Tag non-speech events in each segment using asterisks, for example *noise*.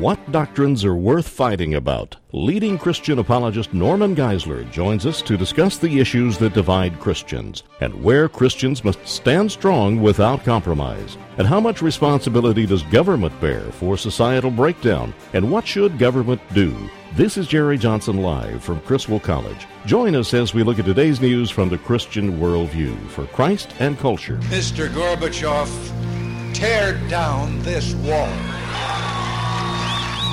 What doctrines are worth fighting about? Leading Christian apologist Norman Geisler joins us to discuss the issues that divide Christians and where Christians must stand strong without compromise. And how much responsibility does government bear for societal breakdown? And what should government do? This is Jerry Johnson live from Criswell College. Join us as we look at today's news from the Christian worldview for Christ and culture. Mr. Gorbachev, tear down this wall.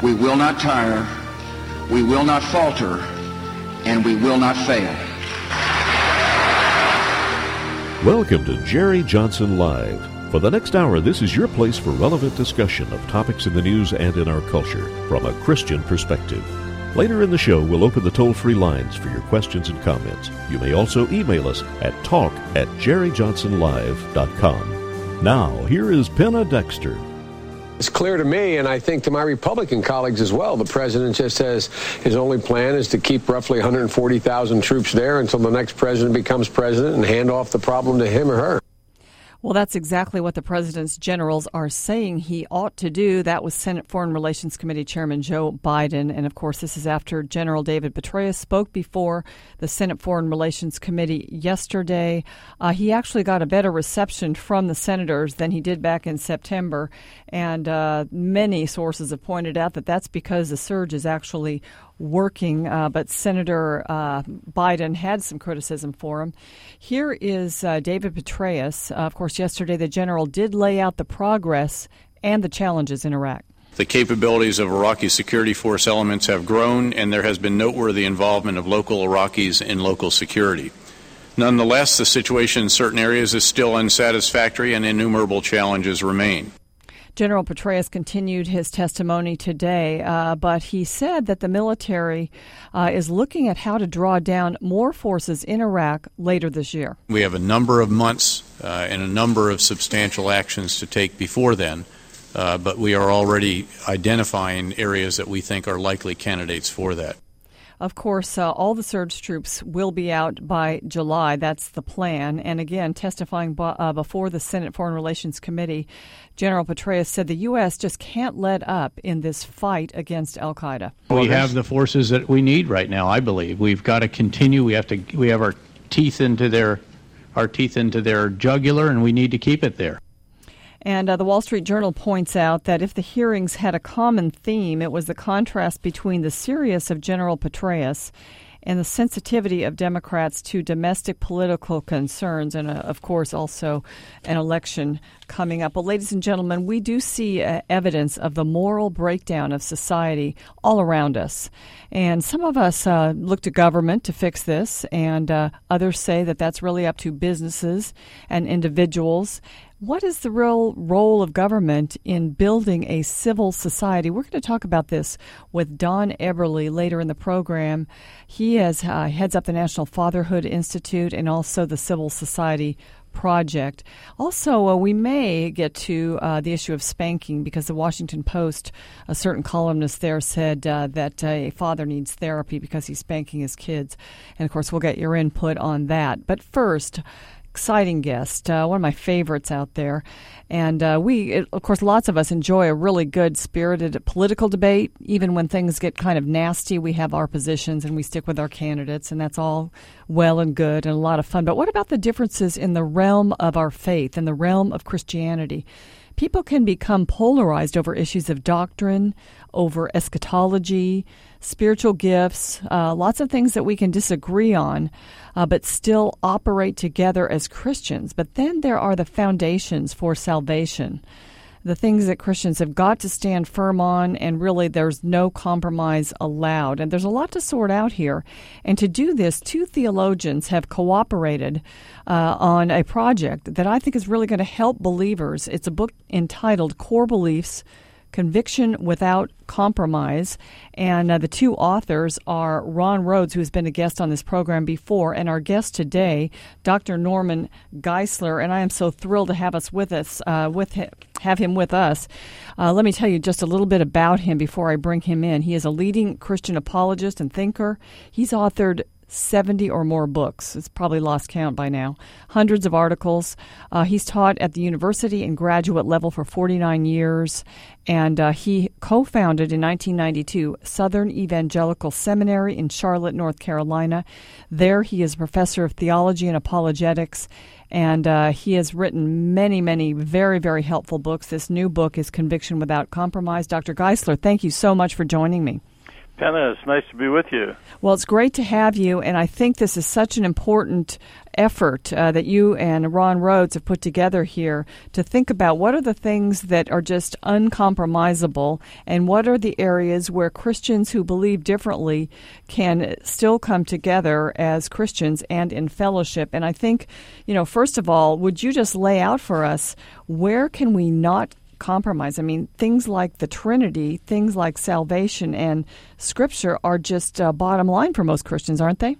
We will not tire, we will not falter, and we will not fail. Welcome to Jerry Johnson Live. For the next hour, this is your place for relevant discussion of topics in the news and in our culture from a Christian perspective. Later in the show, we'll open the toll free lines for your questions and comments. You may also email us at talk at jerryjohnsonlive.com. Now, here is Penna Dexter. It's clear to me, and I think to my Republican colleagues as well, the president just says his only plan is to keep roughly 140,000 troops there until the next president becomes president and hand off the problem to him or her. Well, that's exactly what the president's generals are saying he ought to do. That was Senate Foreign Relations Committee Chairman Joe Biden. And of course, this is after General David Petraeus spoke before the Senate Foreign Relations Committee yesterday. Uh, he actually got a better reception from the senators than he did back in September. And uh, many sources have pointed out that that's because the surge is actually working, uh, but Senator uh, Biden had some criticism for him. Here is uh, David Petraeus. of course, yesterday the general did lay out the progress and the challenges in Iraq. The capabilities of Iraqi security force elements have grown, and there has been noteworthy involvement of local Iraqis in local security. Nonetheless, the situation in certain areas is still unsatisfactory, and innumerable challenges remain. General Petraeus continued his testimony today, uh, but he said that the military uh, is looking at how to draw down more forces in Iraq later this year. We have a number of months uh, and a number of substantial actions to take before then, uh, but we are already identifying areas that we think are likely candidates for that. Of course, uh, all the surge troops will be out by July. That's the plan. And again, testifying b- uh, before the Senate Foreign Relations Committee, General Petraeus said the U.S. just can't let up in this fight against Al Qaeda. We have the forces that we need right now. I believe we've got to continue. We have to. We have our teeth into their, our teeth into their jugular, and we need to keep it there. And uh, the Wall Street Journal points out that if the hearings had a common theme, it was the contrast between the serious of General Petraeus and the sensitivity of Democrats to domestic political concerns, and uh, of course also an election coming up. Well, ladies and gentlemen, we do see uh, evidence of the moral breakdown of society all around us. And some of us uh, look to government to fix this, and uh, others say that that's really up to businesses and individuals. What is the real role of government in building a civil society? We're going to talk about this with Don Eberly later in the program. He has uh, heads up the National Fatherhood Institute and also the Civil Society project. Also, uh, we may get to uh, the issue of spanking because the Washington Post, a certain columnist there said uh, that a father needs therapy because he's spanking his kids. And of course, we'll get your input on that. But first, exciting guest, uh, one of my favorites out there. And uh, we, it, of course, lots of us enjoy a really good, spirited political debate. Even when things get kind of nasty, we have our positions and we stick with our candidates, and that's all well and good and a lot of fun. But what about the differences in the realm of our faith, in the realm of Christianity? People can become polarized over issues of doctrine, over eschatology, spiritual gifts, uh, lots of things that we can disagree on, uh, but still operate together as Christians. But then there are the foundations for salvation. the things that Christians have got to stand firm on, and really there's no compromise allowed. And there's a lot to sort out here. And to do this, two theologians have cooperated uh, on a project that I think is really going to help believers. It's a book entitled Core Beliefs Conviction Without Compromise. And uh, the two authors are Ron Rhodes, who has been a guest on this program before, and our guest today, Dr. Norman Geisler. And I am so thrilled to have us with us, uh, with him, have him with us. Uh, let me tell you just a little bit about him before I bring him in. He is a leading Christian apologist and thinker. He's authored 70 or more books. It's probably lost count by now. Hundreds of articles. Uh, he's taught at the university and graduate level for 49 years, and uh, he co founded in 1992 Southern Evangelical Seminary in Charlotte, North Carolina. There, he is a professor of theology and apologetics. And uh, he has written many, many very, very helpful books. This new book is Conviction Without Compromise. Dr. Geisler, thank you so much for joining me. Penna, it's nice to be with you. Well, it's great to have you, and I think this is such an important effort uh, that you and Ron Rhodes have put together here to think about what are the things that are just uncompromisable and what are the areas where Christians who believe differently can still come together as Christians and in fellowship. And I think, you know, first of all, would you just lay out for us where can we not compromise. I mean, things like the Trinity, things like salvation and Scripture are just uh, bottom line for most Christians, aren't they?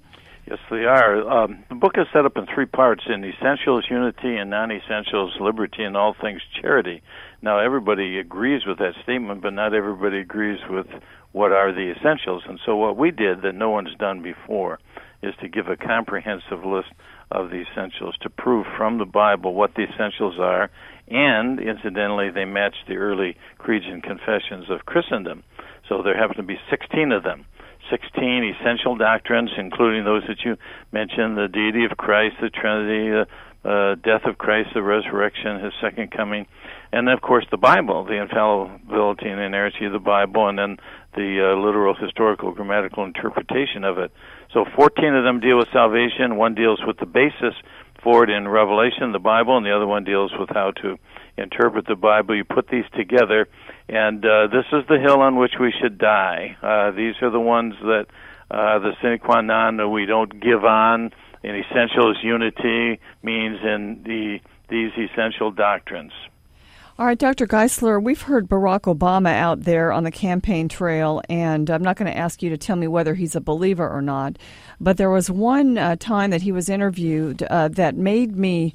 Yes, they are. Um, the book is set up in three parts in essentials, unity, and non essentials, liberty, and all things charity. Now, everybody agrees with that statement, but not everybody agrees with what are the essentials. And so, what we did that no one's done before is to give a comprehensive list of the essentials to prove from the Bible what the essentials are and incidentally, they match the early creeds and confessions of Christendom. So there happen to be 16 of them. 16 essential doctrines, including those that you mentioned the deity of Christ, the Trinity, the uh, death of Christ, the resurrection, his second coming, and then, of course, the Bible, the infallibility and inerrancy of the Bible, and then the uh, literal, historical, grammatical interpretation of it. So 14 of them deal with salvation, one deals with the basis for it in Revelation, the Bible, and the other one deals with how to interpret the Bible. You put these together, and uh, this is the hill on which we should die. Uh, these are the ones that uh, the sine qua non we don't give on. In essential is unity means in the these essential doctrines. All right, Dr. Geisler, we've heard Barack Obama out there on the campaign trail, and I'm not going to ask you to tell me whether he's a believer or not, but there was one uh, time that he was interviewed uh, that made me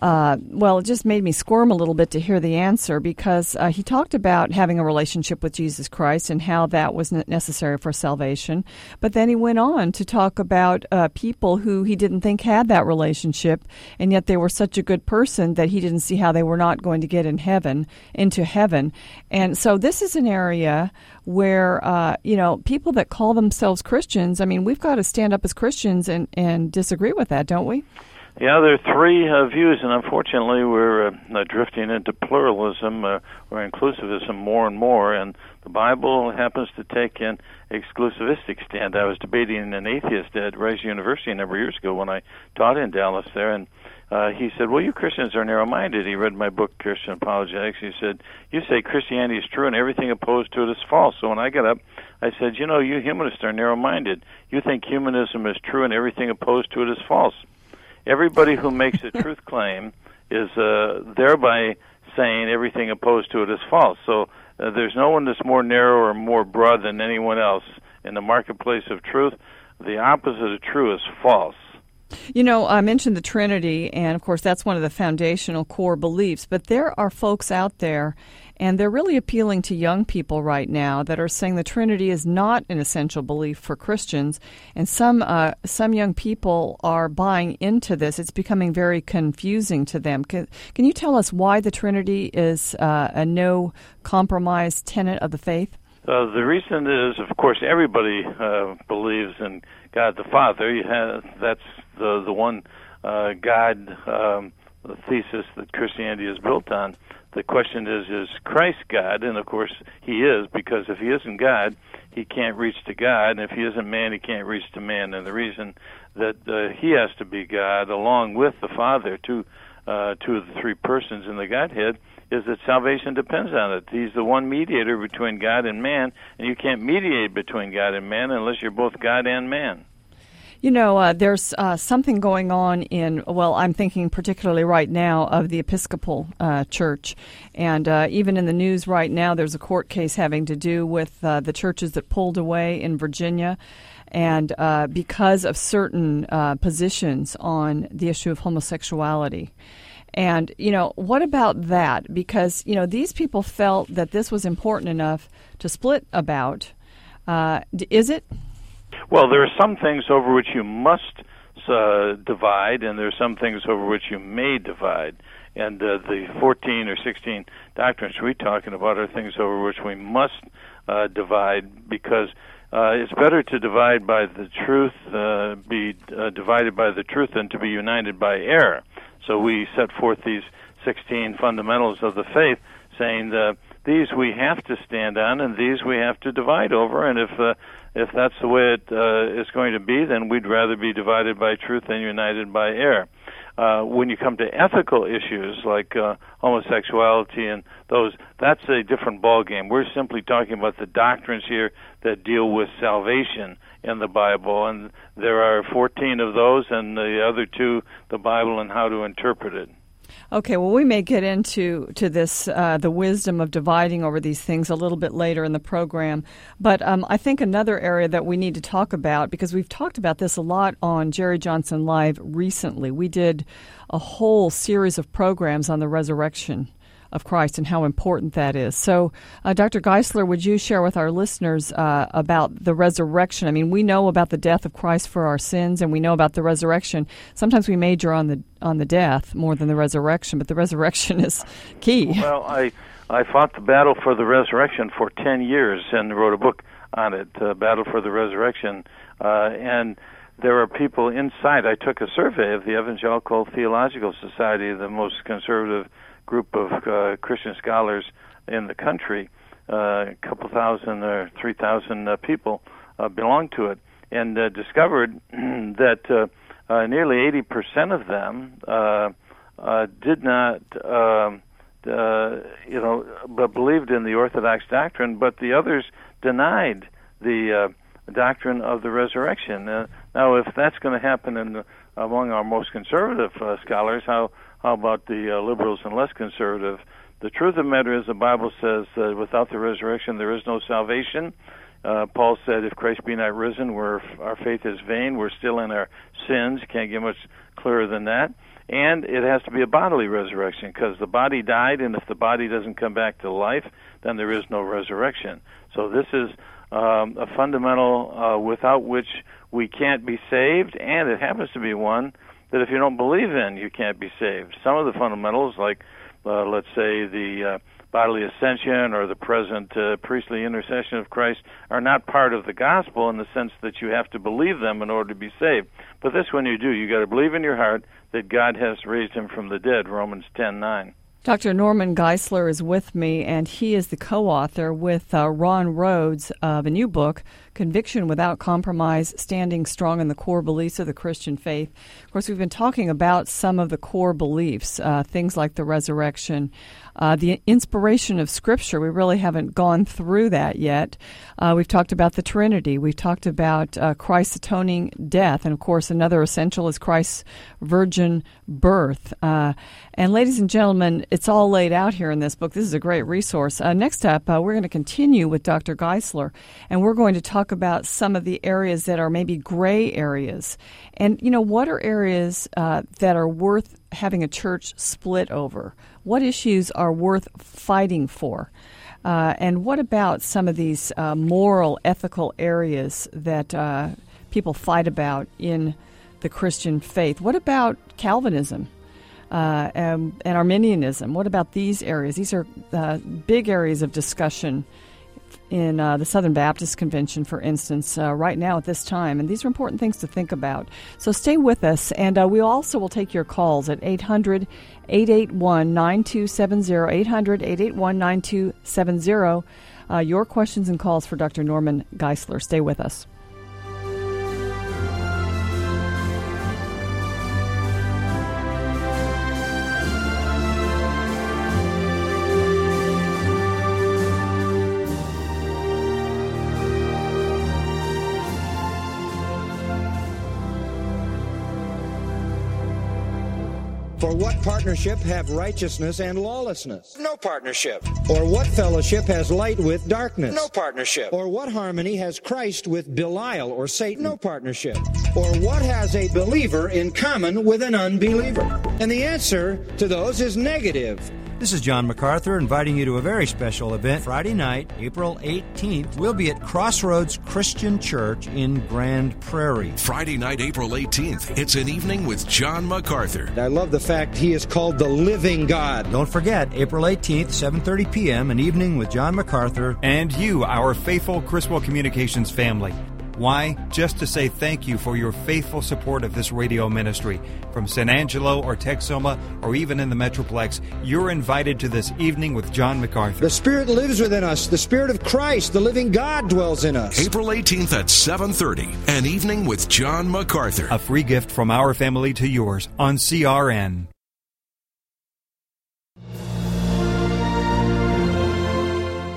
uh, well, it just made me squirm a little bit to hear the answer because uh, he talked about having a relationship with Jesus Christ and how that was necessary for salvation. But then he went on to talk about uh, people who he didn't think had that relationship, and yet they were such a good person that he didn't see how they were not going to get in heaven, into heaven. And so this is an area where uh, you know people that call themselves Christians. I mean, we've got to stand up as Christians and and disagree with that, don't we? Yeah, there are three uh, views, and unfortunately, we're uh, drifting into pluralism uh, or inclusivism more and more. And the Bible happens to take an exclusivistic stand. I was debating an atheist at Rice University a number of years ago when I taught in Dallas there, and uh, he said, "Well, you Christians are narrow-minded." He read my book, Christian Apologetics. He said, "You say Christianity is true, and everything opposed to it is false." So when I got up, I said, "You know, you humanists are narrow-minded. You think humanism is true, and everything opposed to it is false." Everybody who makes a *laughs* truth claim is uh, thereby saying everything opposed to it is false. So uh, there's no one that's more narrow or more broad than anyone else in the marketplace of truth. The opposite of true is false. You know, I mentioned the Trinity, and of course, that's one of the foundational core beliefs. But there are folks out there, and they're really appealing to young people right now that are saying the Trinity is not an essential belief for Christians. And some uh, some young people are buying into this. It's becoming very confusing to them. Can, can you tell us why the Trinity is uh, a no compromise tenet of the faith? Uh, the reason is, of course, everybody uh, believes in God the Father. Have, that's the the one uh, God um, thesis that Christianity is built on. The question is, is Christ God? And of course, He is, because if He isn't God, He can't reach to God, and if He isn't man, He can't reach to man. And the reason that uh, He has to be God, along with the Father, two uh, two of the three persons in the Godhead is that salvation depends on it. He's the one mediator between God and man, and you can't mediate between God and man unless you're both God and man. You know, uh, there's uh, something going on in, well, I'm thinking particularly right now of the Episcopal uh, Church. And uh, even in the news right now, there's a court case having to do with uh, the churches that pulled away in Virginia. And uh, because of certain positions on the issue of homosexuality. And, you know, what about that? Because, you know, these people felt that this was important enough to split about. is it? Well, there are some things over which you must uh, divide, and there are some things over which you may divide. And uh, the 14 or 16 doctrines we're talking about are things over which we must uh, divide because uh, it's better to divide by the truth, uh, be uh, divided by the truth, than to be united by error. So we set forth these 16 fundamentals of the faith, saying that these we have to stand on, and these we have to divide over. And if uh, if that's the way it uh, is going to be, then we'd rather be divided by truth than united by error. Uh, when you come to ethical issues like uh, homosexuality and those, that's a different ballgame. We're simply talking about the doctrines here that deal with salvation in the Bible, and there are 14 of those, and the other two, the Bible and how to interpret it. Okay, well, we may get into to this uh, the wisdom of dividing over these things a little bit later in the program, but um, I think another area that we need to talk about because we've talked about this a lot on Jerry Johnson Live recently. We did a whole series of programs on the resurrection of Christ and how important that is. So, uh, Dr. Geisler, would you share with our listeners uh, about the resurrection? I mean, we know about the death of Christ for our sins, and we know about the resurrection. Sometimes we major on the on the death more than the resurrection, but the resurrection *laughs* is key. Well, I I fought the battle for the resurrection for ten years and wrote a book on it, uh, Battle for the Resurrection, uh, and there are people inside. I took a survey of the Evangelical Theological Society, the most conservative group of uh, Christian scholars in the country, uh, a couple thousand or three thousand uh, people uh, belong to it, and uh, discovered *clears throat* that uh, uh, nearly 80% of them uh, uh, did not, uh, uh, you know, but believed in the Orthodox doctrine, but the others denied the uh, doctrine of the resurrection. Uh, now, if that's going to happen in the, among our most conservative uh, scholars, how how about the uh, liberals and less conservative? The truth of the matter is, the Bible says that without the resurrection, there is no salvation. Uh, Paul said, "If Christ be not risen, we're, our faith is vain. We're still in our sins." Can't get much clearer than that. And it has to be a bodily resurrection because the body died, and if the body doesn't come back to life, then there is no resurrection. So this is um, a fundamental uh, without which we can't be saved, and it happens to be one that if you don't believe in, you can't be saved. Some of the fundamentals, like uh, let's say the uh, bodily ascension or the present uh, priestly intercession of Christ, are not part of the gospel in the sense that you have to believe them in order to be saved. But this one you do. You got to believe in your heart that God has raised him from the dead. Romans ten nine. Dr. Norman Geisler is with me, and he is the co author with uh, Ron Rhodes of a new book, Conviction Without Compromise Standing Strong in the Core Beliefs of the Christian Faith. Of course, we've been talking about some of the core beliefs, uh, things like the resurrection, uh, the inspiration of Scripture. We really haven't gone through that yet. Uh, we've talked about the Trinity. We've talked about uh, Christ's atoning death. And of course, another essential is Christ's virgin birth. Uh, and ladies and gentlemen, it's all laid out here in this book. This is a great resource. Uh, next up, uh, we're going to continue with Dr. Geisler, and we're going to talk about some of the areas that are maybe gray areas. And, you know, what are areas that are worth having a church split over? What issues are worth fighting for? Uh, and what about some of these uh, moral, ethical areas that uh, people fight about in the Christian faith? What about Calvinism? uh, and, and, Arminianism. What about these areas? These are uh, big areas of discussion in uh, the Southern Baptist Convention, for instance, uh, right now at this time. And these are important things to think about. So stay with us, and uh, we also will take your calls at 800 881 9270. 800 881 9270. Uh, your questions and calls for Dr. Norman Geisler. Stay with us. Partnership have righteousness and lawlessness? No partnership. Or what fellowship has light with darkness? No partnership. Or what harmony has Christ with Belial or Satan? No partnership. Or what has a believer in common with an unbeliever? And the answer to those is negative. This is John MacArthur inviting you to a very special event Friday night, April 18th. We'll be at Crossroads Christian Church in Grand Prairie. Friday night, April 18th. It's an evening with John MacArthur. I love the fact he is called the living God. Don't forget, April 18th, 7:30 p.m., an evening with John MacArthur and you, our faithful Criswell Communications family. Why? Just to say thank you for your faithful support of this radio ministry. From San Angelo or Texoma or even in the Metroplex, you're invited to this evening with John MacArthur. The Spirit lives within us. The Spirit of Christ, the living God, dwells in us. April 18th at 7:30, an evening with John MacArthur. A free gift from our family to yours on CRN.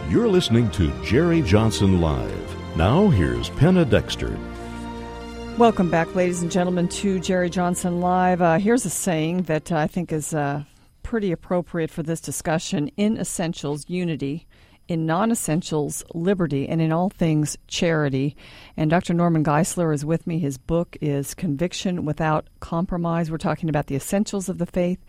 You're listening to Jerry Johnson Live. Now, here's Penna Dexter. Welcome back, ladies and gentlemen, to Jerry Johnson Live. Uh, here's a saying that I think is uh, pretty appropriate for this discussion in essentials, unity. In non essentials, liberty, and in all things, charity. And Dr. Norman Geisler is with me. His book is Conviction Without Compromise. We're talking about the essentials of the faith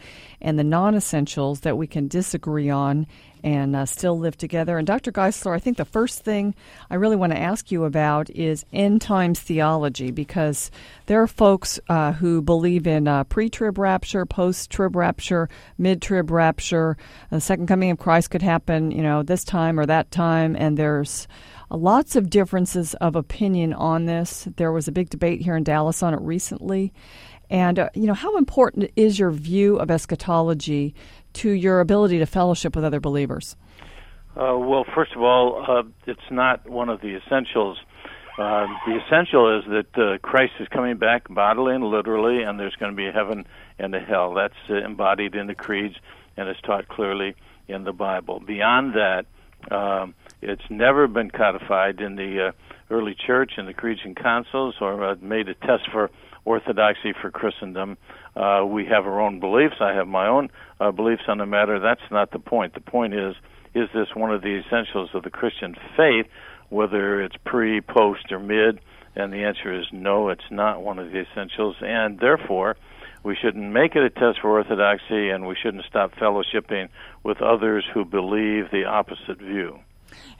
and the non essentials that we can disagree on and uh, still live together. And Dr. Geisler, I think the first thing I really want to ask you about is end times theology because there are folks uh, who believe in uh, pre trib rapture, post trib rapture, mid trib rapture. The second coming of Christ could happen, you know, this time or that time, and there's lots of differences of opinion on this. There was a big debate here in Dallas on it recently. And, uh, you know, how important is your view of eschatology to your ability to fellowship with other believers? Uh, well, first of all, uh, it's not one of the essentials. Uh, the essential is that uh, Christ is coming back bodily and literally, and there's going to be a heaven and a hell. That's uh, embodied in the creeds and is taught clearly in the Bible. Beyond that, um, it's never been codified in the uh, early church in the creeds and councils or uh, made a test for orthodoxy for Christendom. Uh, we have our own beliefs. I have my own uh, beliefs on the matter. That's not the point. The point is, is this one of the essentials of the Christian faith, whether it's pre, post, or mid? And the answer is no, it's not one of the essentials. And therefore, we shouldn't make it a test for orthodoxy, and we shouldn't stop fellowshipping with others who believe the opposite view.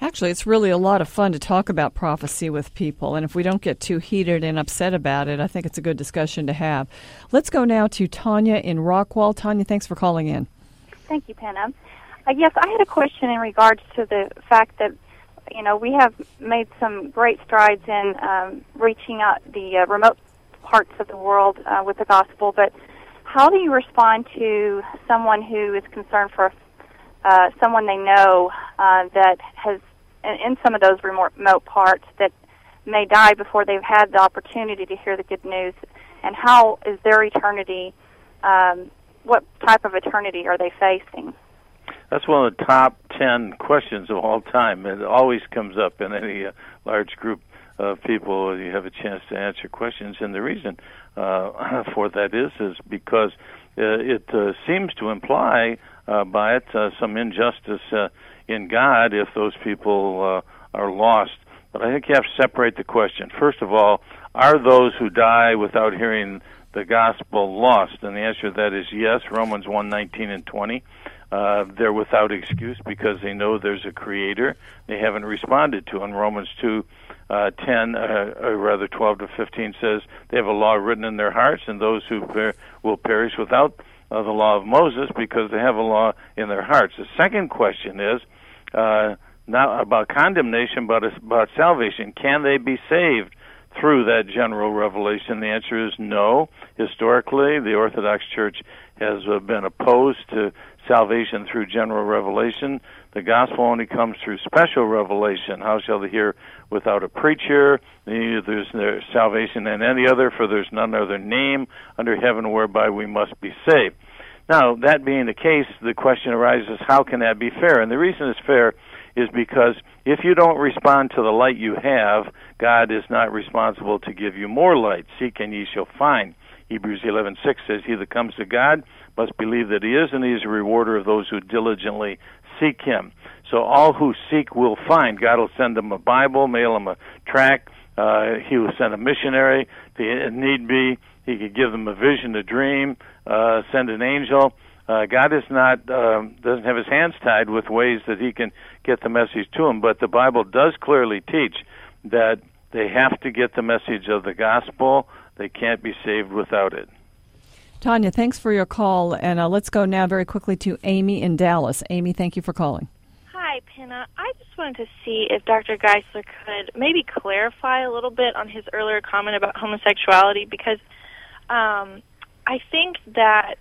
Actually, it's really a lot of fun to talk about prophecy with people, and if we don't get too heated and upset about it, I think it's a good discussion to have. Let's go now to Tanya in Rockwall. Tanya, thanks for calling in. Thank you, Penna. Uh, yes, I had a question in regards to the fact that you know we have made some great strides in um, reaching out the uh, remote parts of the world uh, with the gospel, but how do you respond to someone who is concerned for uh, someone they know uh, that has in, some of those remote parts that may die before they've had the opportunity to hear the good news, and how is their eternity? Um, what type of eternity are they facing? That's one of the top ten questions of all time. It always comes up in any uh, large group of people. You have a chance to answer questions, and the reason uh, *laughs* for that is is because uh, it uh, seems to imply uh, by it, uh, some injustice uh, in God if those people uh, are lost. But I think you have to separate the question. First of all, are those who die without hearing the gospel lost? And the answer to that is yes. Romans 1 19 and 20. Uh, they're without excuse because they know there's a creator they haven't responded to. And Romans 2 uh, 10, uh, or rather 12 to 15 says they have a law written in their hearts, and those who per- will perish without of the law of Moses because they have a law in their hearts. The second question is uh, not about condemnation, but about salvation. Can they be saved through that general revelation? The answer is no. Historically, the Orthodox Church has uh, been opposed to salvation through general revelation. The gospel only comes through special revelation. How shall they hear without a preacher? There's no salvation in any other, for there's none other name under heaven whereby we must be saved. Now, that being the case, the question arises how can that be fair? And the reason it's fair is because if you don't respond to the light you have, God is not responsible to give you more light. Seek and ye shall find. Hebrews 11:6 says, "He that comes to God must believe that he is, and he is a rewarder of those who diligently seek him. So all who seek will find. God will send them a Bible, mail them a tract. Uh, he will send a missionary. If need be, he could give them a vision, a dream, uh, send an angel. Uh, God is not um, doesn't have his hands tied with ways that he can get the message to them. But the Bible does clearly teach that they have to get the message of the gospel. They can't be saved without it. Tanya, thanks for your call, and uh, let's go now very quickly to Amy in Dallas. Amy, thank you for calling. Hi, Pina. I just wanted to see if Dr. Geisler could maybe clarify a little bit on his earlier comment about homosexuality because um, I think that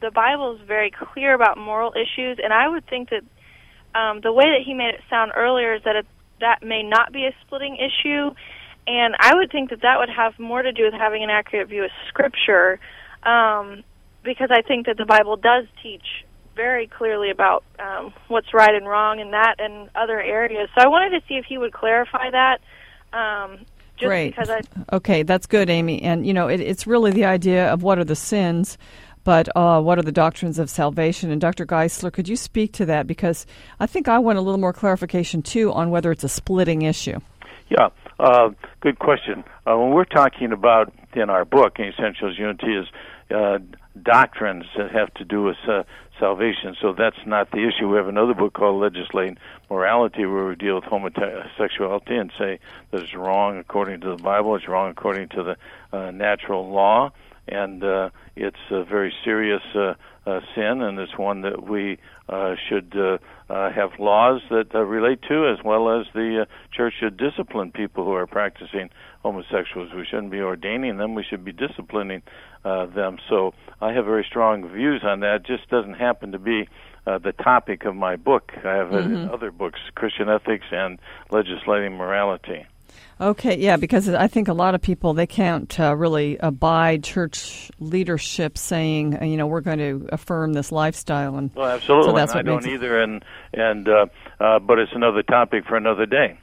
the Bible is very clear about moral issues, and I would think that um, the way that he made it sound earlier is that it, that may not be a splitting issue, and I would think that that would have more to do with having an accurate view of Scripture, um, because I think that the Bible does teach very clearly about um, what's right and wrong in that and other areas. So I wanted to see if he would clarify that. Um, Great. okay, that's good, Amy. And you know, it, it's really the idea of what are the sins but uh, what are the doctrines of salvation? And Dr. Geisler, could you speak to that? Because I think I want a little more clarification, too, on whether it's a splitting issue. Yeah, uh, good question. Uh, when we're talking about in our book, Essentials Unity, is uh, doctrines that have to do with uh, salvation. So that's not the issue. We have another book called Legislating Morality where we deal with homosexuality and say that it's wrong according to the Bible, it's wrong according to the uh, natural law, and uh, it's a very serious uh, uh, sin, and it's one that we uh, should uh, uh, have laws that uh, relate to, as well as the uh, church should discipline people who are practicing homosexuals. We shouldn't be ordaining them; we should be disciplining uh, them. So I have very strong views on that. It just doesn't happen to be uh, the topic of my book. I have Mhm. other books, Christian Ethics and Legislating Morality. Okay, yeah, because I think a lot of people they can't uh, really abide church leadership saying, uh, you know, we're going to affirm this lifestyle, and Well, absolutely. So that's and I what don't either, and and uh, uh, but it's another topic for another day.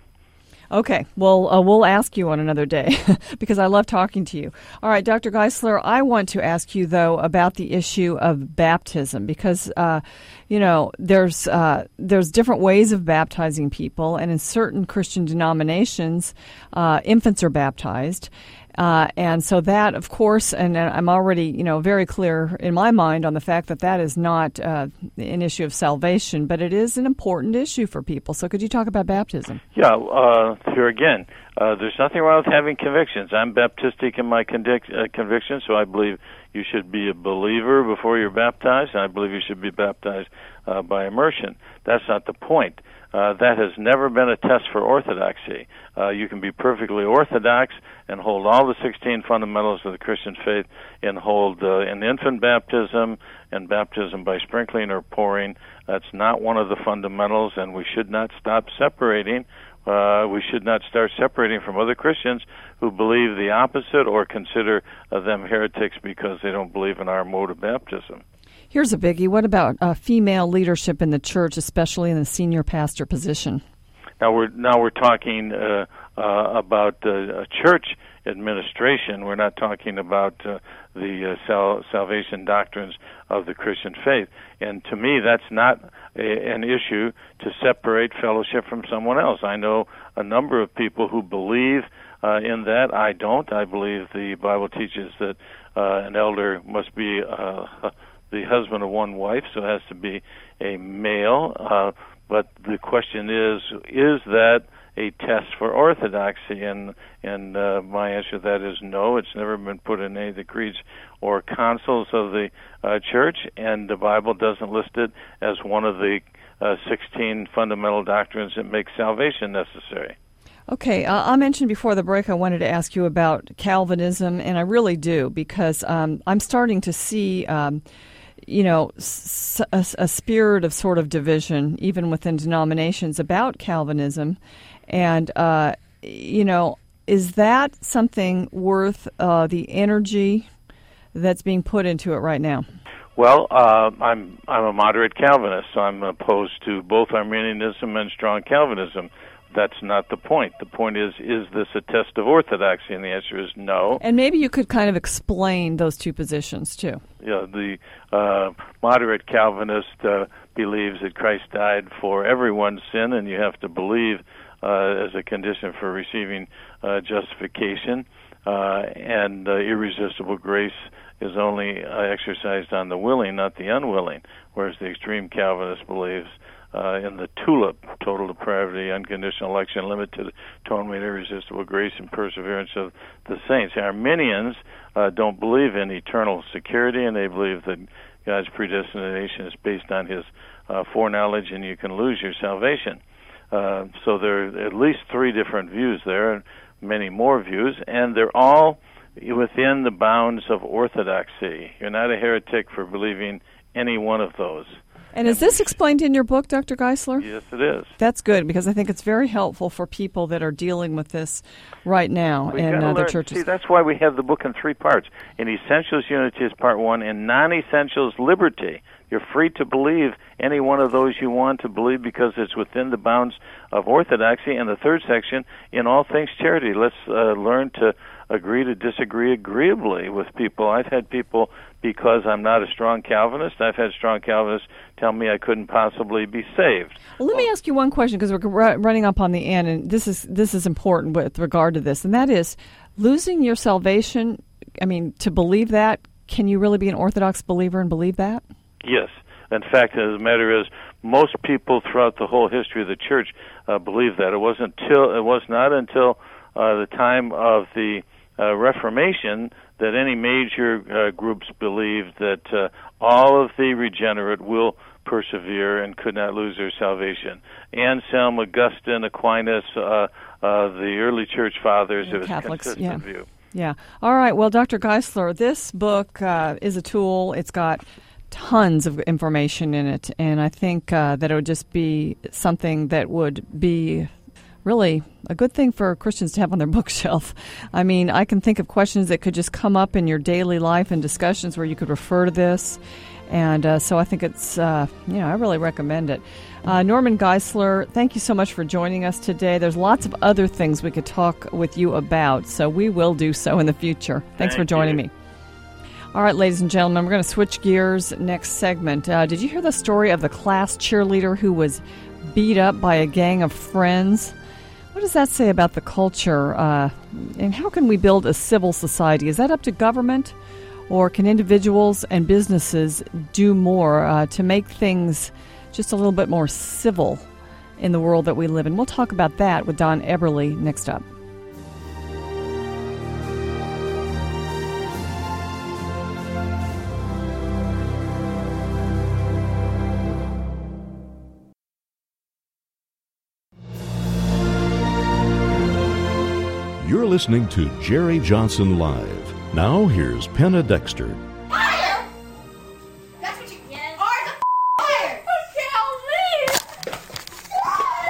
Okay, well, uh, we'll ask you on another day *laughs* because I love talking to you. All right, Dr. Geisler, I want to ask you, though, about the issue of baptism because, uh, you know, there's, uh, there's different ways of baptizing people, and in certain Christian denominations, uh, infants are baptized. Uh, and so that, of course, and uh, I'm already, you know, very clear in my mind on the fact that that is not uh, an issue of salvation, but it is an important issue for people. So could you talk about baptism? Yeah, uh, here again, uh, there's nothing wrong with having convictions. I'm Baptistic in my convic- uh, convictions, so I believe you should be a believer before you're baptized, and I believe you should be baptized uh, by immersion. That's not the point. Uh, that has never been a test for orthodoxy. Uh, you can be perfectly orthodox and hold all the 16 fundamentals of the Christian faith and hold uh, an infant baptism and baptism by sprinkling or pouring. That's not one of the fundamentals, and we should not stop separating. Uh, we should not start separating from other Christians who believe the opposite or consider uh, them heretics because they don't believe in our mode of baptism. Here's a biggie. What about uh, female leadership in the church, especially in the senior pastor position? Now we're now we're talking uh, uh, about uh, church administration. We're not talking about uh, the uh, sal- salvation doctrines of the Christian faith. And to me, that's not a, an issue to separate fellowship from someone else. I know a number of people who believe uh, in that. I don't. I believe the Bible teaches that uh, an elder must be uh, the husband of one wife, so it has to be a male. Uh, but the question is, is that a test for orthodoxy? And and uh, my answer to that is no. It's never been put in any of the creeds or councils of the uh, church, and the Bible doesn't list it as one of the uh, 16 fundamental doctrines that make salvation necessary. Okay, uh, I mentioned before the break I wanted to ask you about Calvinism, and I really do because um, I'm starting to see. Um, you know, a spirit of sort of division, even within denominations, about Calvinism. And, uh, you know, is that something worth uh, the energy that's being put into it right now? Well, uh, I'm I'm a moderate Calvinist, so I'm opposed to both Arminianism and strong Calvinism. That's not the point. The point is, is this a test of orthodoxy? And the answer is no. And maybe you could kind of explain those two positions too. Yeah, the uh, moderate Calvinist uh, believes that Christ died for everyone's sin, and you have to believe uh, as a condition for receiving uh, justification. Uh, and uh, irresistible grace is only uh, exercised on the willing, not the unwilling. Whereas the extreme Calvinist believes uh, in the tulip, total depravity, unconditional election, limited atonement, irresistible grace, and perseverance of the saints. Arminians uh, don't believe in eternal security, and they believe that God's predestination is based on His uh, foreknowledge, and you can lose your salvation. Uh, so there are at least three different views there, and many more views, and they're all within the bounds of orthodoxy. You're not a heretic for believing any one of those. And is this explained in your book, Dr. Geisler? Yes, it is. That's good because I think it's very helpful for people that are dealing with this right now We in uh, their churches. See, that's why we have the book in three parts. In Essentials, Unity is part one. In Non-Essentials, Liberty. You're free to believe any one of those you want to believe because it's within the bounds of orthodoxy. And the third section, in all things charity. Let's uh, learn to agree to disagree agreeably with people. I've had people because I'm not a strong Calvinist. I've had strong Calvinists tell me I couldn't possibly be saved. Well, let me ask you one question because we're running up on the end, and this is this is important with regard to this, and that is losing your salvation. I mean, to believe that, can you really be an Orthodox believer and believe that? Yes. In fact, as a matter is, most people throughout the whole history of the church uh, believe that. It wasn't till it was not until uh, the time of the uh, Reformation that any major uh, groups believed that uh, all of the regenerate will persevere and could not lose their salvation. Anselm, Augustine, Aquinas, uh, uh, the early church fathers, it was Catholics, consistent yeah. view. Yeah. All right. Well, Dr. Geisler, this book uh, is a tool. It's got tons of information in it, and I think uh, that it would just be something that would be really a good thing for Christians to have on their *laughs* bookshelf. I mean, I can think of questions that could just come up in your daily life and discussions where you could refer to this. And uh, so I think it's, uh, you know, I really recommend it. Uh, Norman Geisler, thank you so much for joining us today. There's lots of other things we could talk with you about, so we will do so in the future. Thanks for joining you. me. All right, ladies and gentlemen, we're going to switch gears next segment. Uh, did you hear the story of the class cheerleader who was beat up by a gang of friends? What does that say about the culture? Uh, and how can we build a civil society? Is that up to government? Or can individuals and businesses do more uh, to make things just a little bit more civil in the world that we live in? We'll talk about that with Don Eberly next up. You're listening to Jerry Johnson Live. Now, here's Penna Dexter. Fire! That's what you get. Ours a fire! Okay,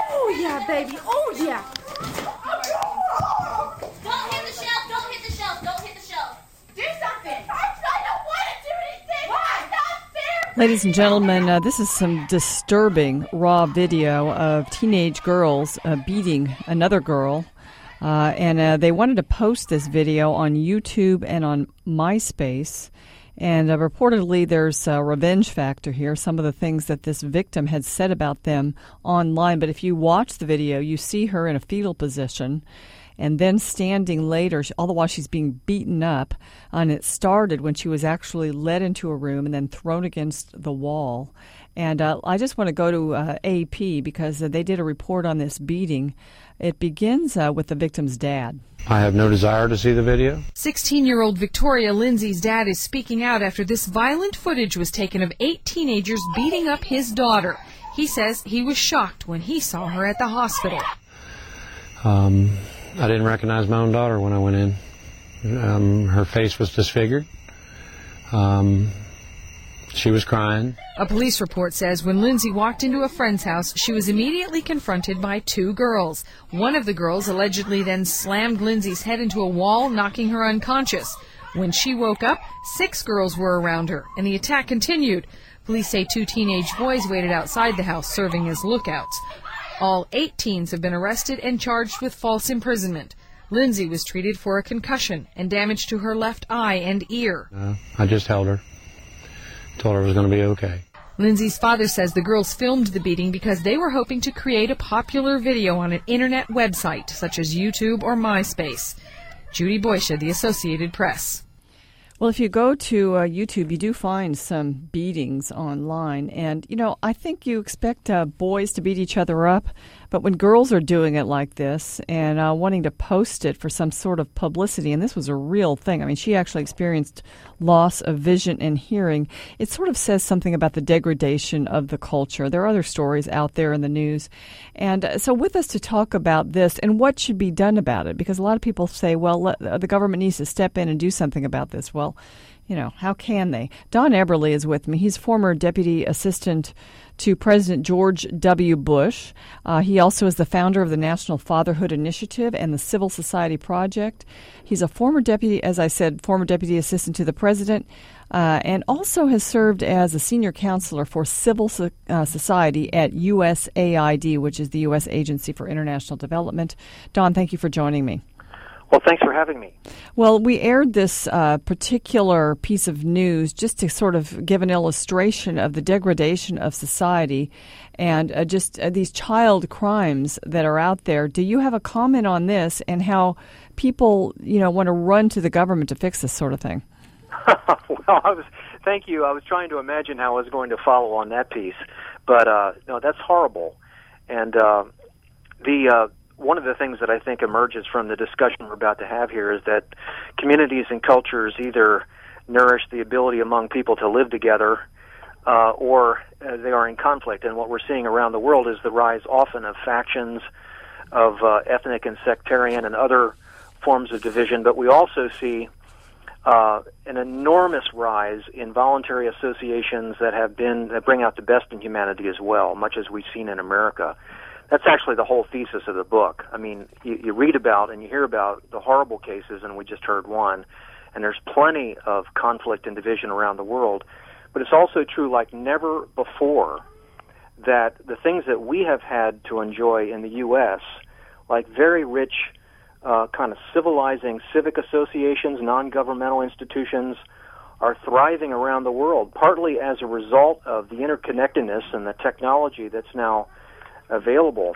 Oh yeah, baby. Oh yeah. Don't hit the shelf. Don't hit the shelf. Don't hit the shelf. Do something. I, I don't want to do anything. Why? Not fair. Ladies and gentlemen, uh, this is some disturbing raw video of teenage girls uh, beating another girl. Uh, and uh, they wanted to post this video on YouTube and on MySpace. And uh, reportedly, there's a revenge factor here. Some of the things that this victim had said about them online. But if you watch the video, you see her in a fetal position and then standing later, all the while she's being beaten up. And it started when she was actually led into a room and then thrown against the wall. And uh, I just want to go to uh, AP because they did a report on this beating. It begins uh, with the victim's dad. I have no desire to see the video. 16 year old Victoria Lindsay's dad is speaking out after this violent footage was taken of eight teenagers beating up his daughter. He says he was shocked when he saw her at the hospital. Um, I didn't recognize my own daughter when I went in. Um, her face was disfigured. Um, she was crying. A police report says when Lindsay walked into a friend's house, she was immediately confronted by two girls. One of the girls allegedly then slammed Lindsay's head into a wall, knocking her unconscious. When she woke up, six girls were around her, and the attack continued. Police say two teenage boys waited outside the house, serving as lookouts. All eight teens have been arrested and charged with false imprisonment. Lindsay was treated for a concussion and damage to her left eye and ear. Uh, I just held her, told her it was going to be okay. Lindsay's father says the girls filmed the beating because they were hoping to create a popular video on an internet website such as YouTube or MySpace. Judy Boisha, The Associated Press. Well, if you go to uh, YouTube, you do find some beatings online. And, you know, I think you expect uh, boys to beat each other up. But when girls are doing it like this and uh, wanting to post it for some sort of publicity, and this was a real thing, I mean, she actually experienced loss of vision and hearing, it sort of says something about the degradation of the culture. There are other stories out there in the news. And uh, so, with us to talk about this and what should be done about it, because a lot of people say, well, let, uh, the government needs to step in and do something about this. Well, you know, how can they? Don Eberly is with me. He's former deputy assistant to President George W. Bush. Uh, he also is the founder of the National Fatherhood Initiative and the Civil Society Project. He's a former deputy, as I said, former deputy assistant to the president, uh, and also has served as a senior counselor for civil so, uh, society at USAID, which is the U.S. Agency for International Development. Don, thank you for joining me. Well, thanks for having me. Well, we aired this uh, particular piece of news just to sort of give an illustration of the degradation of society and uh, just uh, these child crimes that are out there. Do you have a comment on this and how people, you know, want to run to the government to fix this sort of thing? *laughs* well, I was thank you. I was trying to imagine how I was going to follow on that piece, but uh, no, that's horrible. And uh, the uh, one of the things that I think emerges from the discussion we're about to have here is that communities and cultures either nourish the ability among people to live together uh, or uh, they are in conflict. And what we're seeing around the world is the rise often of factions, of uh, ethnic and sectarian and other forms of division. But we also see uh, an enormous rise in voluntary associations that have been that bring out the best in humanity as well, much as we've seen in America that's actually the whole thesis of the book. I mean, you, you read about and you hear about the horrible cases, and we just heard one, and there's plenty of conflict and division around the world. But it's also true, like never before, that the things that we have had to enjoy in the U.S., like very rich, uh, kind of civilizing civic associations, non governmental institutions, are thriving around the world, partly as a result of the interconnectedness and the technology that's now available.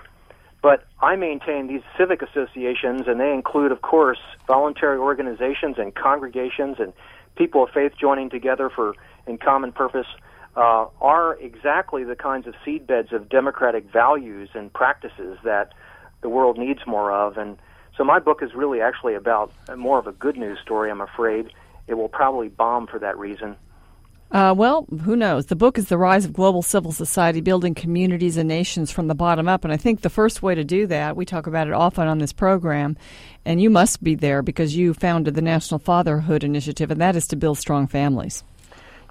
But I maintain these civic associations, and they include, of course, voluntary organizations and congregations and people of faith joining together for in common purpose, uh, are exactly the kinds of seedbeds of democratic values and practices that the world needs more of. And so my book is really actually about more of a good news story, I'm afraid. It will probably bomb for that reason. Uh, well, who knows? The book is The Rise of Global Civil Society Building Communities and Nations from the Bottom Up. And I think the first way to do that, we talk about it often on this program, and you must be there because you founded the National Fatherhood Initiative, and that is to build strong families.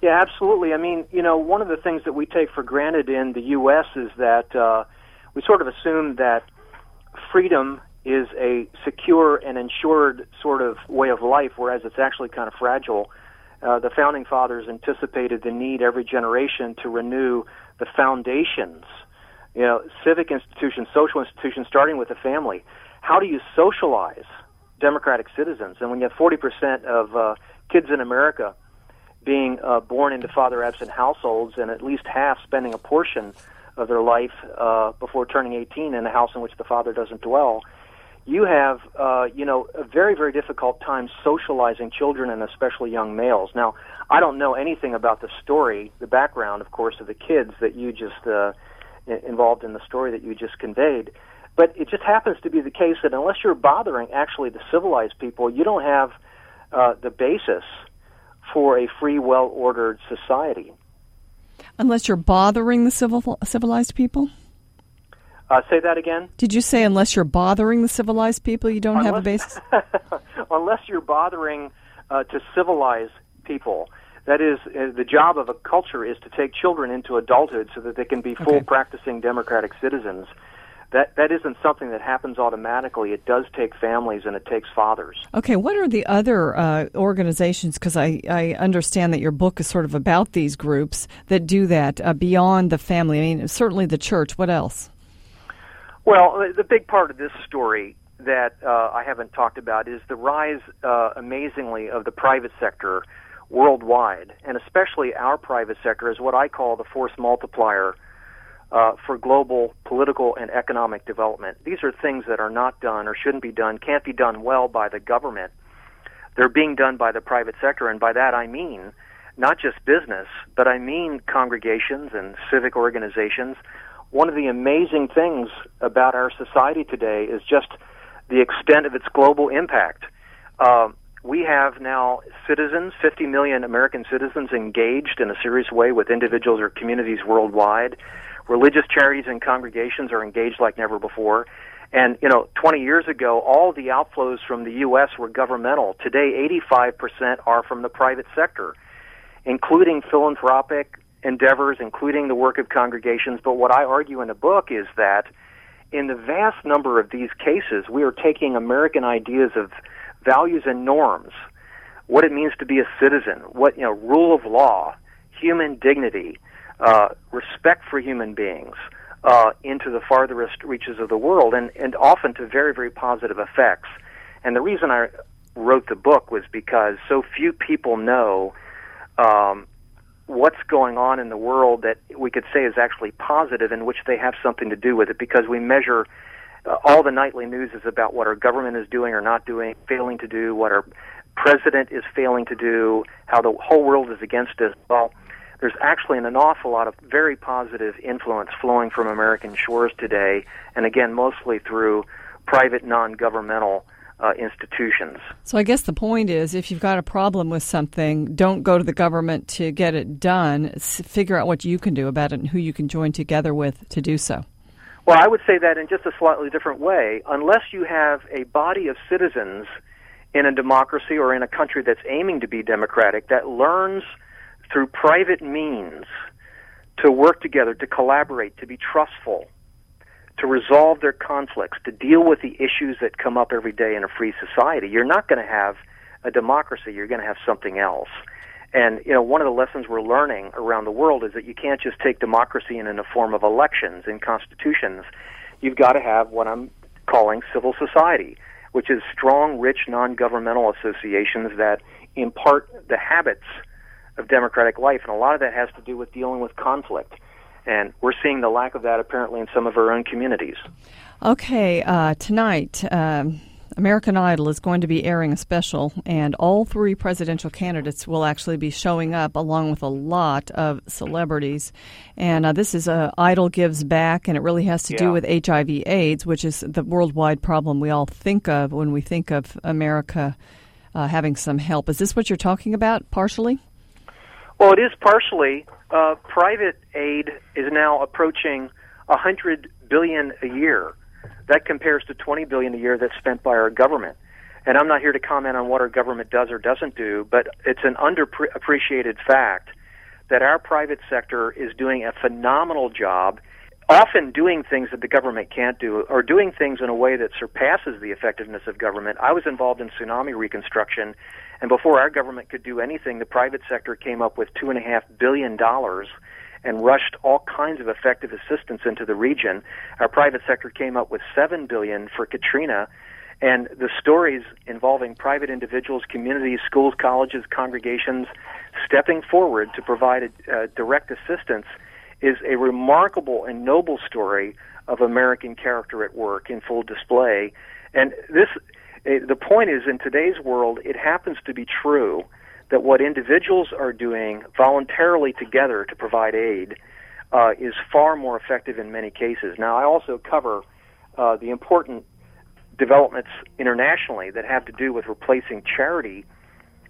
Yeah, absolutely. I mean, you know, one of the things that we take for granted in the U.S. is that uh, we sort of assume that freedom is a secure and insured sort of way of life, whereas it's actually kind of fragile uh, the founding fathers anticipated the need every generation to renew the foundations, you know, civic institutions, social institutions, starting with the family. How do you socialize democratic citizens? And when you have 40% of uh, kids in America being uh, born into father absent households and at least half spending a portion of their life uh, before turning 18 in a house in which the father doesn't dwell, you have, uh, you know, a very, very difficult time socializing children and especially young males. Now, I don't know anything about the story, the background, of course, of the kids that you just uh, involved in the story that you just conveyed. But it just happens to be the case that unless you're bothering actually the civilized people, you don't have uh, the basis for a free, well-ordered society. Unless you're bothering the civil, civilized people? Uh, say that again. Did you say unless you're bothering the civilized people, you don't unless, have a basis? *laughs* unless you're bothering uh, to civilize people. That is, uh, the job of a culture is to take children into adulthood so that they can be full Okay. practicing democratic citizens. That that isn't something that happens automatically. It does take families and it takes fathers. Okay, what are the other uh, organizations? Because I, I understand that your book is sort of about these groups that do that uh, beyond the family. I mean, certainly the church. What else? Well, the big part of this story that uh, I haven't talked about is the rise, uh, amazingly, of the private sector worldwide, and especially our private sector is what I call the force multiplier uh, for global political and economic development. These are things that are not done or shouldn't be done, can't be done well by the government. They're being done by the private sector, and by that I mean not just business, but I mean congregations and civic organizations. One of the amazing things about our society today is just the extent of its global impact. Uh, we have now citizens, 50 million American citizens, engaged in a serious way with individuals or communities worldwide. Religious charities and congregations are engaged like never before. And, you know, 20 years ago, all the outflows from the U.S. were governmental. Today, 85% are from the private sector, including philanthropic endeavors, including the work of congregations. But what I argue in the book is that in the vast number of these cases, we are taking American ideas of values and norms, what it means to be a citizen, what you know, rule of law, human dignity, uh, respect for human beings, uh, into the farthest reaches of the world, and and often to very very positive effects. And the reason I wrote the book was because so few people know um, what's going on in the world that we could say is actually positive, in which they have something to do with it, because we measure uh, all the nightly news is about what our government is doing or not doing, failing to do, what our president is failing to do, how the whole world is against us. Well, there's actually an awful lot of very positive influence flowing from American shores today, and again, mostly through private, non governmental uh, institutions. So I guess the point is if you've got a problem with something, don't go to the government to get it done. S- figure out what you can do about it and who you can join together with to do so. Well, I would say that in just a slightly different way. Unless you have a body of citizens in a democracy or in a country that's aiming to be democratic that learns through private means to work together, to collaborate, to be trustful, to resolve their conflicts, to deal with the issues that come up every day in a free society, you're not going to have a democracy. You're going to have something else. And you know, one of the lessons we're learning around the world is that you can't just take democracy in, in the form of elections and constitutions. You've got to have what I'm calling civil society, which is strong, rich, non-governmental associations that impart the habits of democratic life, and a lot of that has to do with dealing with conflict. And we're seeing the lack of that apparently in some of our own communities. Okay, uh, tonight. Um American Idol is going to be airing a special, and all three presidential candidates will actually be showing up along with a lot of celebrities. And uh, this is a Idol Gives Back, and it really has to yeah. do with HIV/AIDS, which is the worldwide problem we all think of when we think of America uh, having some help. Is this what you're talking about, partially? Well, it is partially. Uh, private aid is now approaching a hundred billion a year that compares to 20 billion a year that's spent by our government. And I'm not here to comment on what our government does or doesn't do, but it's an underappreciated fact that our private sector is doing a phenomenal job, often doing things that the government can't do, or doing things in a way that surpasses the effectiveness of government. I was involved in tsunami reconstruction, and before our government could do anything, the private sector came up with two and a half billion dollars and rushed all kinds of effective assistance into the region. Our private sector came up with 7 billion for Katrina and the stories involving private individuals, communities, schools, colleges, congregations stepping forward to provide uh, direct assistance is a remarkable and noble story of American character at work in full display. And this, uh, the point is, in today's world, it happens to be true that what individuals are doing voluntarily together to provide aid uh, is far more effective in many cases. Now, I also cover uh, the important developments internationally that have to do with replacing charity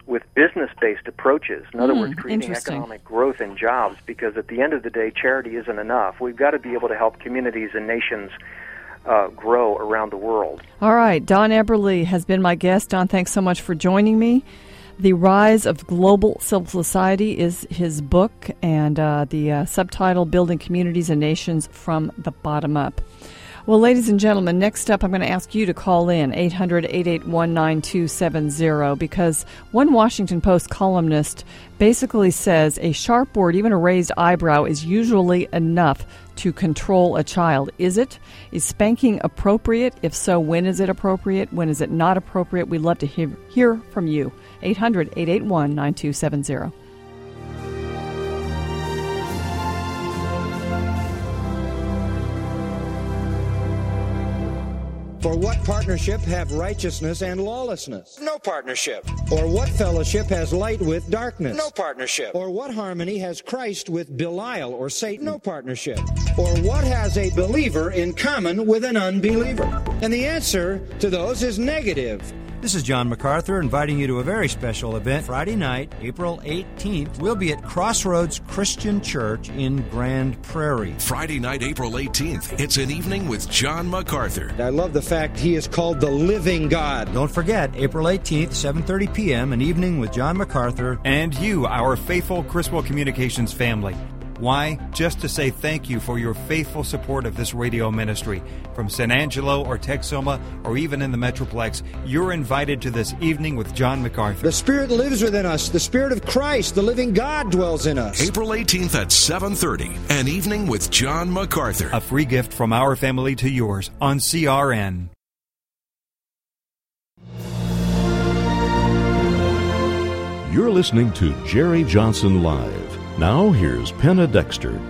with business-based approaches. In other mm, words, creating economic growth and jobs. Because at the end of the day, charity isn't enough. We've got to be able to help communities and nations uh, grow around the world. All right, Don Eberly has been my guest. Don, thanks so much for joining me. The Rise of Global Civil Society is his book, and uh, the uh, subtitle Building Communities and Nations from the Bottom Up. Well, ladies and gentlemen, next up, I'm going to ask you to call in 800 881 9270 because one Washington Post columnist basically says a sharp word, even a raised eyebrow, is usually enough to control a child. Is it? Is spanking appropriate? If so, when is it appropriate? When is it not appropriate? We'd love to hear, hear from you. 800 881 9270. For what partnership have righteousness and lawlessness? No partnership. Or what fellowship has light with darkness? No partnership. Or what harmony has Christ with Belial or Satan? No partnership. Or what has a believer in common with an unbeliever? And the answer to those is negative. This is John MacArthur inviting you to a very special event Friday night, April 18th. We'll be at Crossroads Christian Church in Grand Prairie. Friday night, April 18th. It's an evening with John MacArthur. I love the fact he is called the living God. Don't forget, April 18th, 7:30 p.m., an evening with John MacArthur and you, our faithful Criswell Communications family. Why? Just to say thank you for your faithful support of this radio ministry. From San Angelo or Texoma or even in the Metroplex, you're invited to this evening with John MacArthur. The Spirit lives within us. The Spirit of Christ, the living God, dwells in us. April 18th at 7:30, an evening with John MacArthur. A free gift from our family to yours on CRN. You're listening to Jerry Johnson Live. Now, here's Penna Dexter.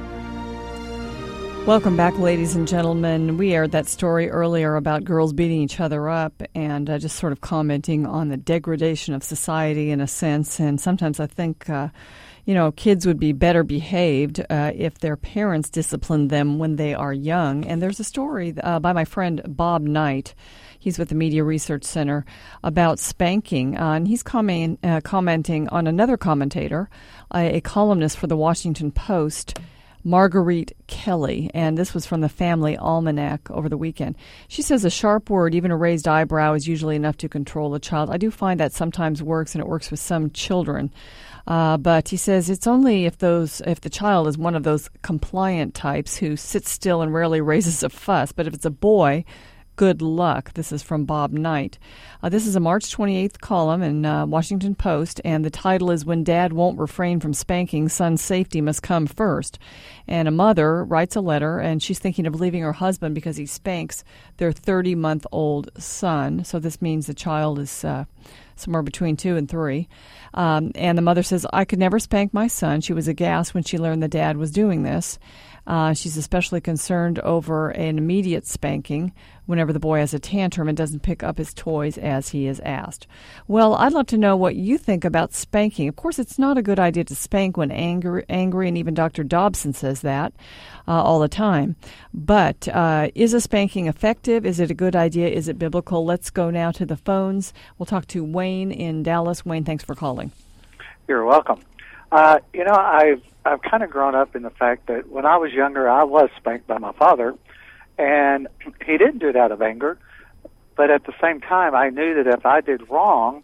Welcome back, ladies and gentlemen. We aired that story earlier about girls beating each other up and uh, just sort of commenting on the degradation of society in a sense. And sometimes I think, uh, you know, kids would be better behaved uh, if their parents disciplined them when they are young. And there's a story uh, by my friend Bob Knight. He's with the Media Research Center about spanking, uh, and he's comment, uh, commenting on another commentator, a columnist for the Washington Post. Marguerite Kelly, and this was from the Family Almanac over the weekend. She says a sharp word, even a raised eyebrow, is usually enough to control a child. I do find that sometimes works, and it works with some children. Uh, but he says it's only if those if the child is one of those compliant types who sits still and rarely raises a fuss. But if it's a boy, good luck. This is from Bob Knight. Uh, this is a March 28th column in uh, Washington Post, and the title is When Dad Won't Refrain from Spanking, Son's Safety Must Come First. And a mother writes a letter, and she's thinking of leaving her husband because he spanks their 30 month old son. So this means the child is. Uh, somewhere between two and three. Um, and the mother says, I could never spank my son. She was aghast when she learned the dad was doing this. Uh, she's especially concerned over an immediate spanking whenever the boy has a tantrum and doesn't pick up his toys as he is asked. Well, I'd love to know what you think about spanking. Of course, it's not a good idea to spank when angry, angry and even Dr. Dobson says that uh, all the time. But uh, is a spanking effective? Is it a good idea? Is it biblical? Let's go now to the phones. We'll talk to Wayne in Dallas. Wayne, thanks for calling. You're welcome. Uh, you know, I've I've kind of grown up in the fact that when I was younger, I was spanked by my father, and he didn't do it out of anger. But at the same time, I knew that if I did wrong,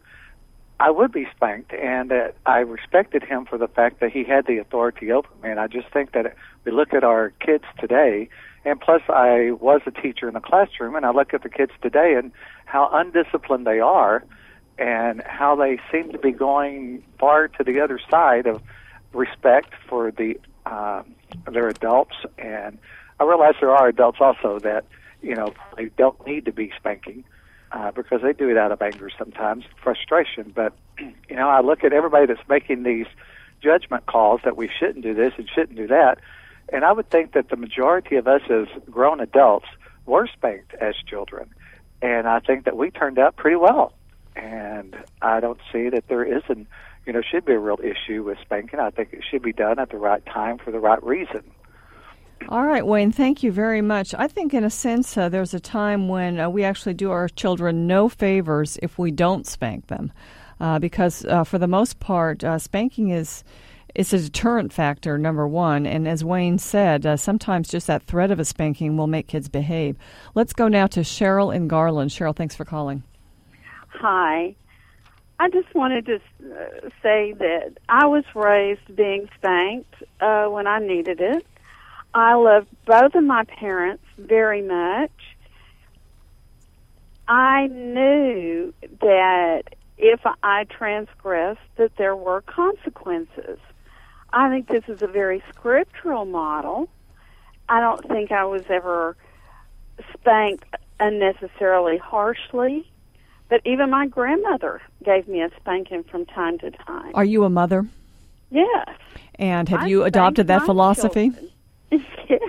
I would be spanked, and that I respected him for the fact that he had the authority over me. And I just think that we look at our kids today, and plus I was a teacher in the classroom, and I look at the kids today and how undisciplined they are, and how they seem to be going far to the other side of respect for the uh, their adults, and I realize there are adults also that you know they don't need to be spanking uh, because they do it out of anger sometimes, frustration. But *clears throat* you know, I look at everybody that's making these judgment calls that we shouldn't do this and shouldn't do that, and I would think that the majority of us as grown adults were spanked as children, and I think that we turned out pretty well. And I don't see that there isn't you know, should be a real issue with spanking. I think it should be done at the right time for the right reason. All right, Wayne, thank you very much. I think, in a sense, uh, there's a time when uh, we actually do our children no favors if we don't spank them. Uh, because, uh, for the most part, uh, spanking is. It's a deterrent factor, number one. And as Wayne said, uh, sometimes just that threat of a spanking will make kids behave. Let's go now to Cheryl in Garland. Cheryl, thanks for calling. Hi. I just wanted to uh, say that I was raised being spanked uh, when I needed it. I loved both of my parents very much. I knew that if I transgressed, that there were consequences. I think this is a very scriptural model. I don't think I was ever spanked unnecessarily harshly, but even my grandmother gave me a spanking from time to time. Are you a mother? Yes. And have I you adopted that philosophy? *laughs* yes.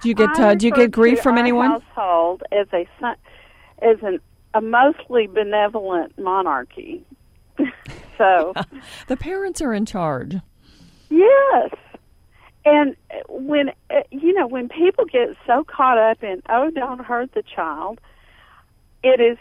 Do you get uh, do you get grief from anyone? Household as a as an a mostly benevolent monarchy. *laughs* so *laughs* the parents are in charge. yes, and when you know when people get so caught up in oh don't hurt the child, it is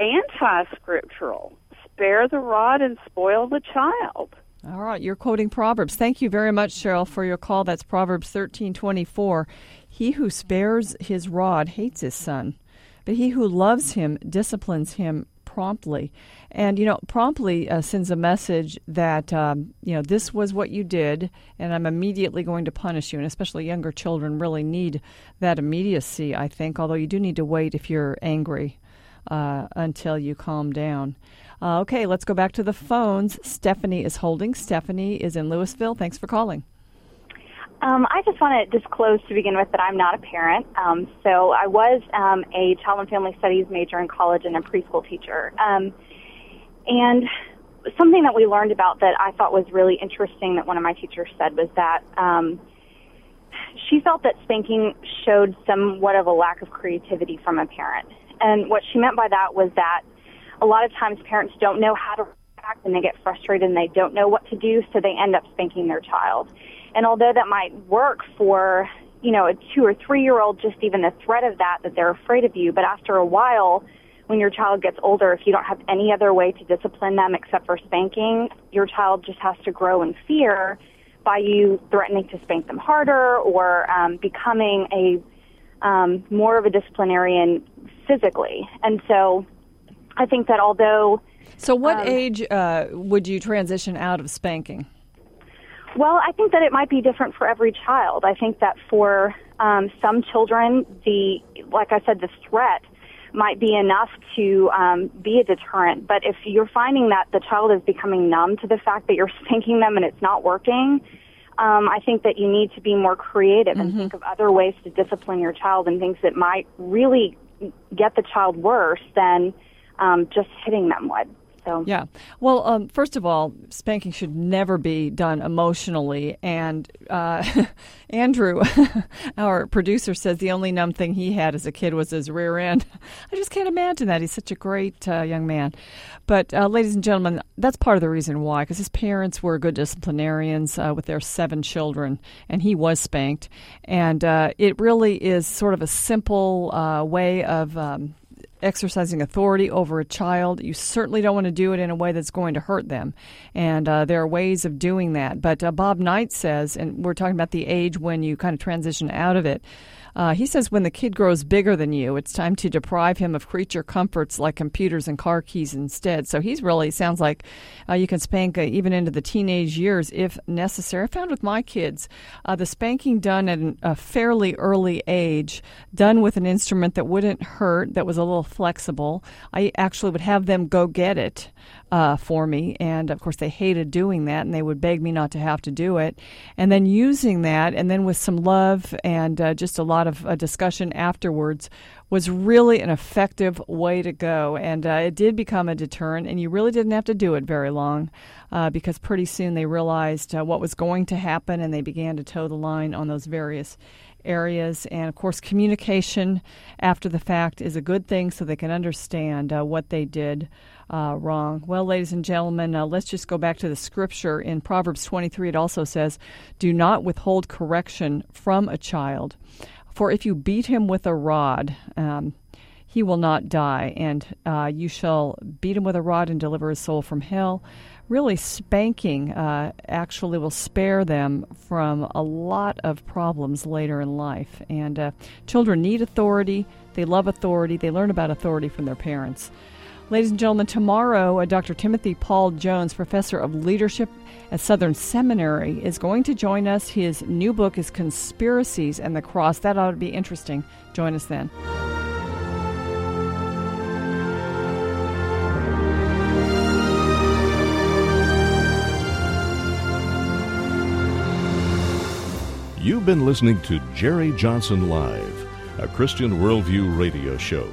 anti-scriptural. Spare the rod and spoil the child. All right, you're quoting Proverbs. Thank you very much, Cheryl, for your call. That's Proverbs thirteen twenty four. He who spares his rod hates his son, but he who loves him disciplines him promptly. And you know, promptly uh, sends a message that um, you know this was what you did, and I'm immediately going to punish you. And especially younger children really need that immediacy. I think, although you do need to wait if you're angry uh, until you calm down. Uh, okay, let's go back to the phones. Stephanie is holding. Stephanie is in Louisville. Thanks for calling. Um, I just want to disclose to begin with that I'm not a parent. Um, so I was um, a child and family studies major in college and a preschool teacher. Um, and something that we learned about that I thought was really interesting that one of my teachers said was that um, she felt that spanking showed somewhat of a lack of creativity from a parent. And what she meant by that was that a lot of times parents don't know how to react and they get frustrated and they don't know what to do, so they end up spanking their child. And although that might work for, you know, a two or three year old, just even the threat of that, that they're afraid of you, but after a while, when your child gets older, if you don't have any other way to discipline them except for spanking, your child just has to grow in fear by you threatening to spank them harder or um, becoming a um, more of a disciplinarian physically. And so I think that although. So, what um, age uh, would you transition out of spanking? Well, I think that it might be different for every child. I think that for um, some children, the like I said, the threat might be enough to um, be a deterrent. But if you're finding that the child is becoming numb to the fact that you're *laughs* spanking them and it's not working, um, I think that you need to be more creative and think of other ways to discipline your child and things that might really get the child worse than um, just hitting them would. So Yeah. Well, um, first of all, spanking should never be done emotionally. And uh, *laughs* Andrew, *laughs* our producer, says the only numb thing he had as a kid was his rear end. *laughs* I just can't imagine that. He's such a great uh, young man. But, uh, ladies and gentlemen, that's part of the reason why, because his parents were good disciplinarians uh, with their seven children, and he was spanked. And uh, it really is sort of a simple uh, way of. Um, exercising authority over a child. You certainly don't want to do it in a way that's going to hurt them. And uh, there are ways of doing that. But uh, Bob Knight says, and we're talking about the age when you kind of transition out of it. Uh, he says when the kid grows bigger than you, it's time to deprive him of creature comforts like computers and car keys instead. So he's really sounds like uh, you can spank uh, even into the teenage years if necessary. I found with my kids uh, the spanking done at an, a fairly early age, done with an instrument that wouldn't hurt, that was a little flexible. I actually would have them go get it uh, for me. And of course, they hated doing that and they would beg me not to have to do it. And then using that, and then with some love and uh, just a lot of uh, discussion afterwards, was really an effective way to go. And uh, it did become a deterrent, and you really didn't have to do it very long uh, because pretty soon they realized uh, what was going to happen and they began to toe the line on those various areas. And of course, communication after the fact is a good thing so they can understand uh, what they did uh, wrong. Well, ladies and gentlemen, uh, let's just go back to the scripture. In Proverbs 23, it also says, Do not withhold correction from a child, for if you beat him with a rod, um, he will not die, and uh, you shall beat him with a rod and deliver his soul from hell. Really, spanking uh, actually will spare them from a lot of problems later in life. And uh, children need authority, they love authority, they learn about authority from their parents. Ladies and gentlemen, tomorrow, uh, a Dr. Timothy Paul Jones, professor of leadership at Southern Seminary, is going to join us. His new book is Conspiracies and the Cross. That ought to be interesting. Join us then. You've been listening to Jerry Johnson Live, a Christian Worldview radio show.